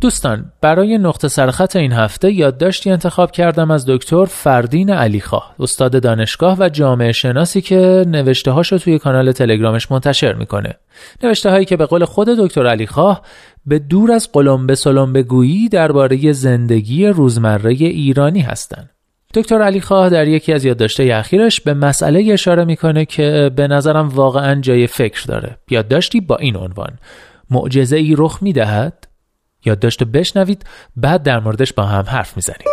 دوستان برای نقطه سرخط این هفته یادداشتی انتخاب کردم از دکتر فردین علیخواه استاد دانشگاه و جامعه شناسی که نوشته هاشو توی کانال تلگرامش منتشر می‌کنه. نوشته هایی که به قول خود دکتر علیخواه به دور از قلمبه سلمبه گویی درباره زندگی روزمره ایرانی هستند دکتر علی خواه در یکی از یادداشته اخیرش به مسئله اشاره می‌کنه که به نظرم واقعا جای فکر داره. یادداشتی با این عنوان معجزه ای رخ می‌دهد یادداشت بشنوید بعد در موردش با هم حرف می‌زنیم.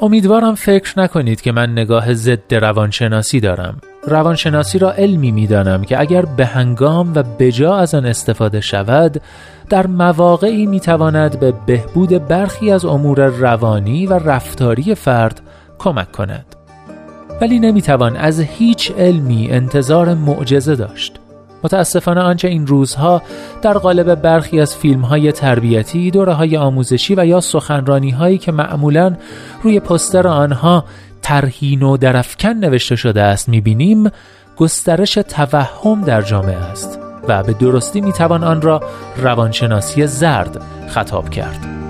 امیدوارم فکر نکنید که من نگاه ضد روانشناسی دارم. روانشناسی را علمی می‌دانم که اگر به هنگام و بجا از آن استفاده شود در مواقعی می‌تواند به بهبود برخی از امور روانی و رفتاری فرد کمک کند. ولی نمی‌توان از هیچ علمی انتظار معجزه داشت متاسفانه آنچه این روزها در قالب برخی از فیلم های تربیتی، دوره های آموزشی و یا سخنرانی هایی که معمولا روی پستر آنها ترهین و درفکن نوشته شده است می‌بینیم گسترش توهم در جامعه است و به درستی می‌توان آن را روانشناسی زرد خطاب کرد.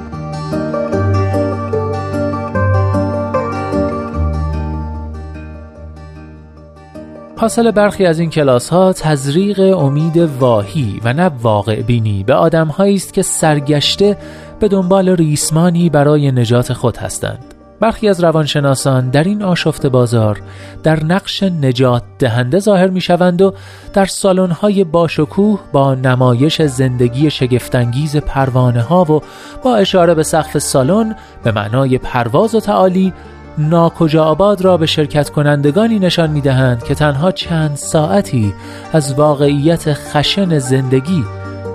حاصل برخی از این کلاس ها تزریق امید واهی و نه واقع بینی به آدم است که سرگشته به دنبال ریسمانی برای نجات خود هستند. برخی از روانشناسان در این آشفت بازار در نقش نجات دهنده ظاهر می شوند و در سالن های باشکوه با نمایش زندگی شگفتانگیز پروانه ها و با اشاره به سقف سالن به معنای پرواز و تعالی ناکجا آباد را به شرکت کنندگانی نشان می دهند که تنها چند ساعتی از واقعیت خشن زندگی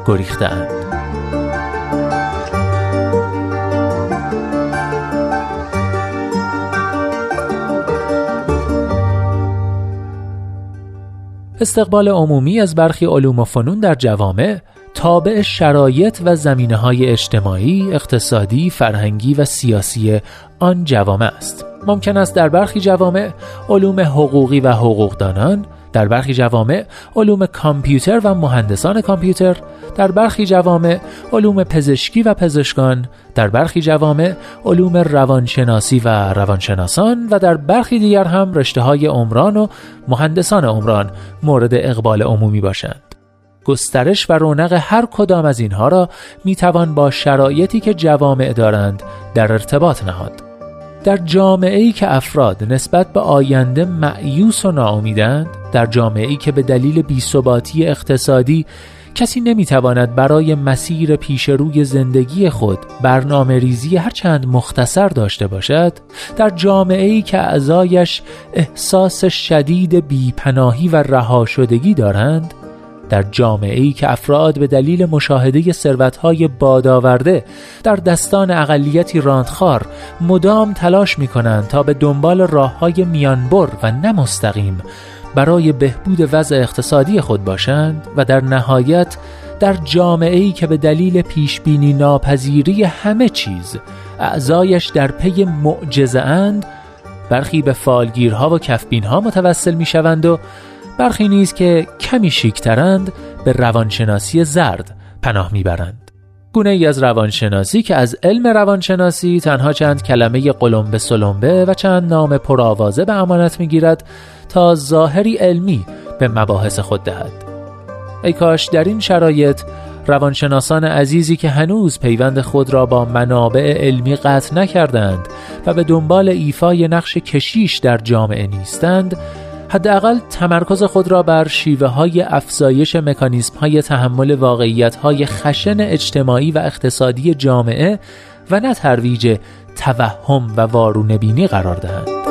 گریختند. استقبال عمومی از برخی علوم و فنون در جوامع تابع شرایط و زمینه های اجتماعی، اقتصادی، فرهنگی و سیاسی آن جوامع است. ممکن است در برخی جوامع علوم حقوقی و حقوقدانان در برخی جوامع علوم کامپیوتر و مهندسان کامپیوتر در برخی جوامع علوم پزشکی و پزشکان در برخی جوامع علوم روانشناسی و روانشناسان و در برخی دیگر هم رشته های عمران و مهندسان عمران مورد اقبال عمومی باشند گسترش و رونق هر کدام از اینها را می توان با شرایطی که جوامع دارند در ارتباط نهاد. در جامعه ای که افراد نسبت به آینده معیوس و ناامیدند در جامعه ای که به دلیل بیثباتی اقتصادی کسی نمی‌تواند برای مسیر پیش روی زندگی خود برنامه ریزی هرچند مختصر داشته باشد در جامعه ای که اعضایش احساس شدید بیپناهی و رها شدگی دارند در جامعه ای که افراد به دلیل مشاهده ثروتهای بادآورده در دستان اقلیتی راندخار مدام تلاش می کنند تا به دنبال راه های میانبر و نمستقیم برای بهبود وضع اقتصادی خود باشند و در نهایت در جامعه ای که به دلیل پیشبینی ناپذیری همه چیز اعضایش در پی معجزه اند برخی به فالگیرها و کفبینها متوسل می شوند و برخی نیز که کمی شیکترند به روانشناسی زرد پناه می‌برند. گونه ای از روانشناسی که از علم روانشناسی تنها چند کلمه قلمبه سلمبه و چند نام پرآوازه به امانت می‌گیرد تا ظاهری علمی به مباحث خود دهد. ای کاش در این شرایط روانشناسان عزیزی که هنوز پیوند خود را با منابع علمی قطع نکردند و به دنبال ایفای نقش کشیش در جامعه نیستند حداقل تمرکز خود را بر شیوه های افزایش مکانیزم های تحمل واقعیت های خشن اجتماعی و اقتصادی جامعه و نه ترویج توهم و وارونه بینی قرار دهند.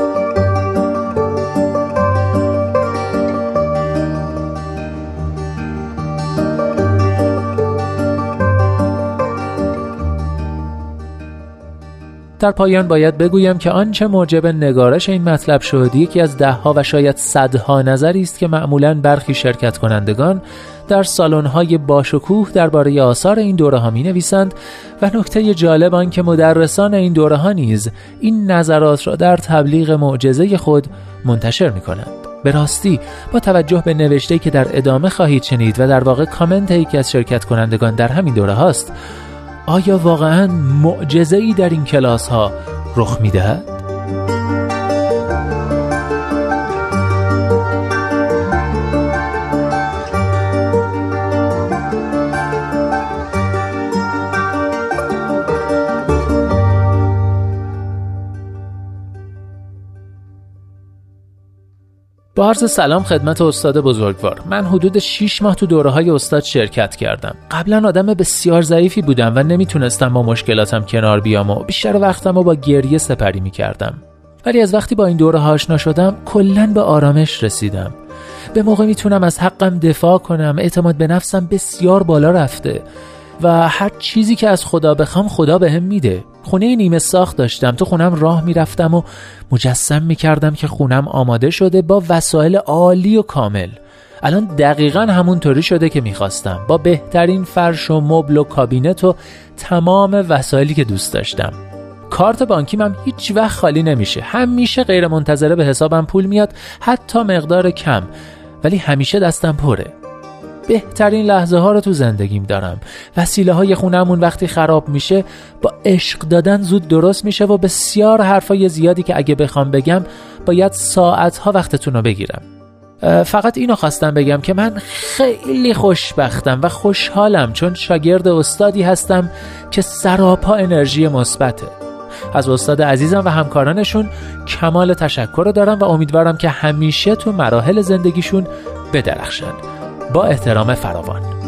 در پایان باید بگویم که آنچه موجب نگارش این مطلب شد یکی از دهها و شاید صدها نظری است که معمولا برخی شرکت کنندگان در سالن‌های باشکوه درباره آثار این دوره ها می نویسند و نکته جالب آن که مدرسان این دوره ها نیز این نظرات را در تبلیغ معجزه خود منتشر می کنند. به راستی با توجه به نوشته که در ادامه خواهید شنید و در واقع کامنت یکی از شرکت کنندگان در همین دوره هاست آیا واقعا معجزه ای در این کلاس ها رخ می با عرض سلام خدمت استاد بزرگوار. من حدود 6 ماه تو دوره های استاد شرکت کردم. قبلا آدم بسیار ضعیفی بودم و نمی‌تونستم با مشکلاتم کنار بیام و بیشتر وقتم رو با گریه سپری می‌کردم. ولی از وقتی با این دوره ها آشنا شدم کلا به آرامش رسیدم. به موقع می‌تونم از حقم دفاع کنم اعتماد به نفسم بسیار بالا رفته. و هر چیزی که از خدا بخوام خدا بهم به میده. خونه نیمه ساخت داشتم تو خونم راه می‌رفتم و مجسم می‌کردم که خونم آماده شده با وسایل عالی و کامل. الان دقیقا همونطوری شده که می‌خواستم. با بهترین فرش و مبل و کابینت و تمام وسایلی که دوست داشتم. کارت بانکیم هم هیچ وقت خالی نمیشه. همیشه غیر منتظره به حسابم پول میاد حتی مقدار کم. ولی همیشه دستم پره. بهترین لحظه ها رو تو زندگیم دارم. وسیله های خونمون وقتی خراب میشه با عشق دادن زود درست میشه و بسیار حرفای زیادی که اگه بخوام بگم باید ساعت ها وقتتون رو بگیرم. فقط اینو خواستم بگم که من خیلی خوشبختم و خوشحالم چون شاگرد استادی هستم که سراپا انرژی مثبته. از استاد عزیزم و همکارانشون کمال تشکر رو دارم و امیدوارم که همیشه تو مراحل زندگیشون بدرخشن با احترام فراوان.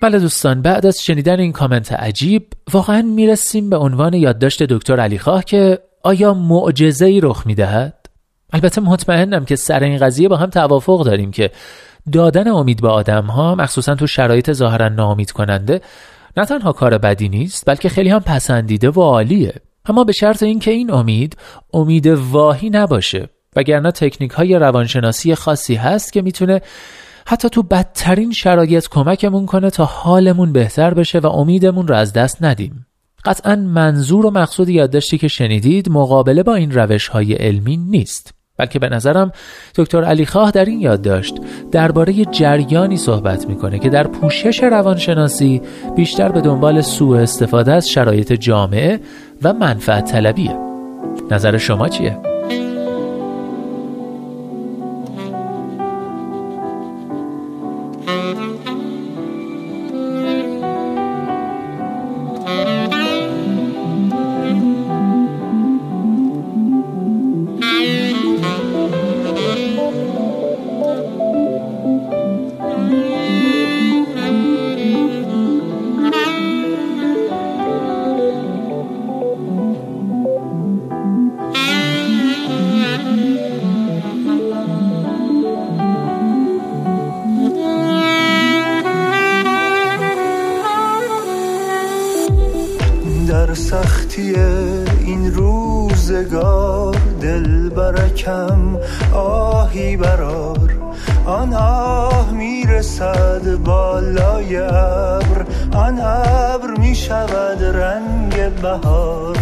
بله دوستان بعد از شنیدن این کامنت عجیب واقعا می‌رسیم به عنوان یادداشت دکتر علی خواه که آیا معجزه ای رخ می‌دهد؟ البته مطمئنم که سر این قضیه با هم توافق داریم که دادن امید به آدم ها مخصوصا تو شرایط ظاهرا ناامید کننده نه تنها کار بدی نیست بلکه خیلی هم پسندیده و عالیه اما به شرط اینکه این امید امید واهی نباشه وگرنه تکنیک های روانشناسی خاصی هست که می‌تونه حتی تو بدترین شرایط کمکمون کنه تا حالمون بهتر بشه و امیدمون رو از دست ندیم. قطعا منظور و مقصود یادداشتی که شنیدید مقابله با این روش های علمی نیست. بلکه به نظرم دکتر علی خواه در این یادداشت درباره جریانی صحبت می‌کنه که در پوشش روانشناسی بیشتر به دنبال سوء استفاده از شرایط جامعه و منفعت طلبیه. نظر شما چیه؟ سختی این روزگار دل برکم آهی برار آن آه می‌رسد بالای ابر آن ابر می‌شود رنگ بهار.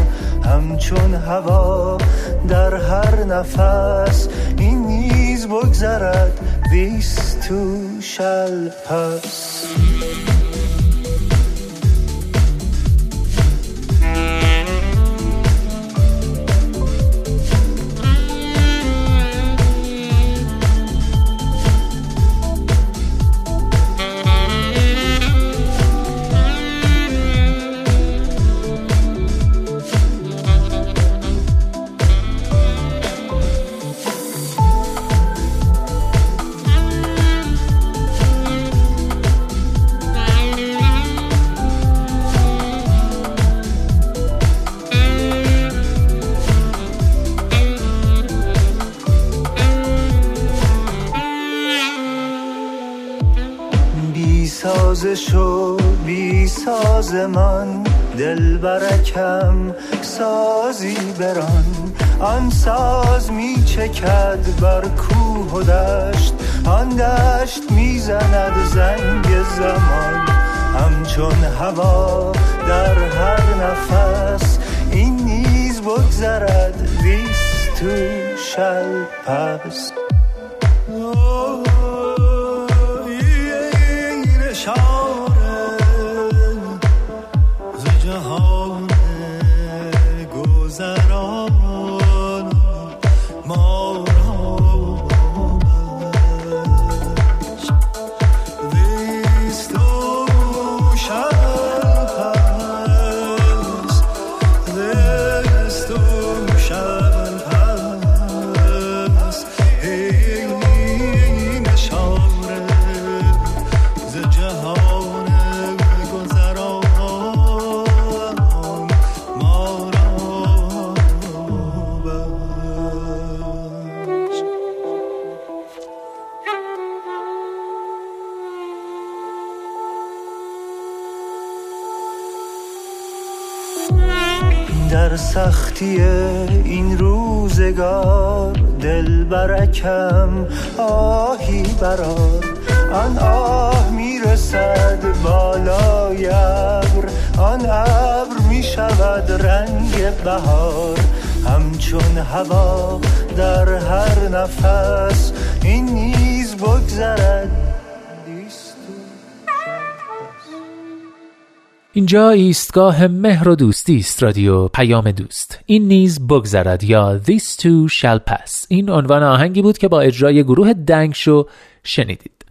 همچون هوا در هر نفس این نیز بگذرد بیست تو شل پس. شو بی سازمان دل برکم سازی بران. آن ساز می چکد بر کوه و دشت آن دشت می‌زند زنگ زمان. همچون هوا در هر نفس این نیز بگذرد دیست تو شل پس در سختی این روزگار دل برکم آهی برار آن آه می‌رسد بالای ابر آن ابر می‌شود رنگ بهار. همچون هوا در هر نفس این نیز بگذرد. اینجا ایستگاه مهر و دوستی است رادیو پیام دوست. این نیز بگذرد یا This too shall pass. این عنوان آهنگی بود که با اجرای گروه دنگ شو شنیدید.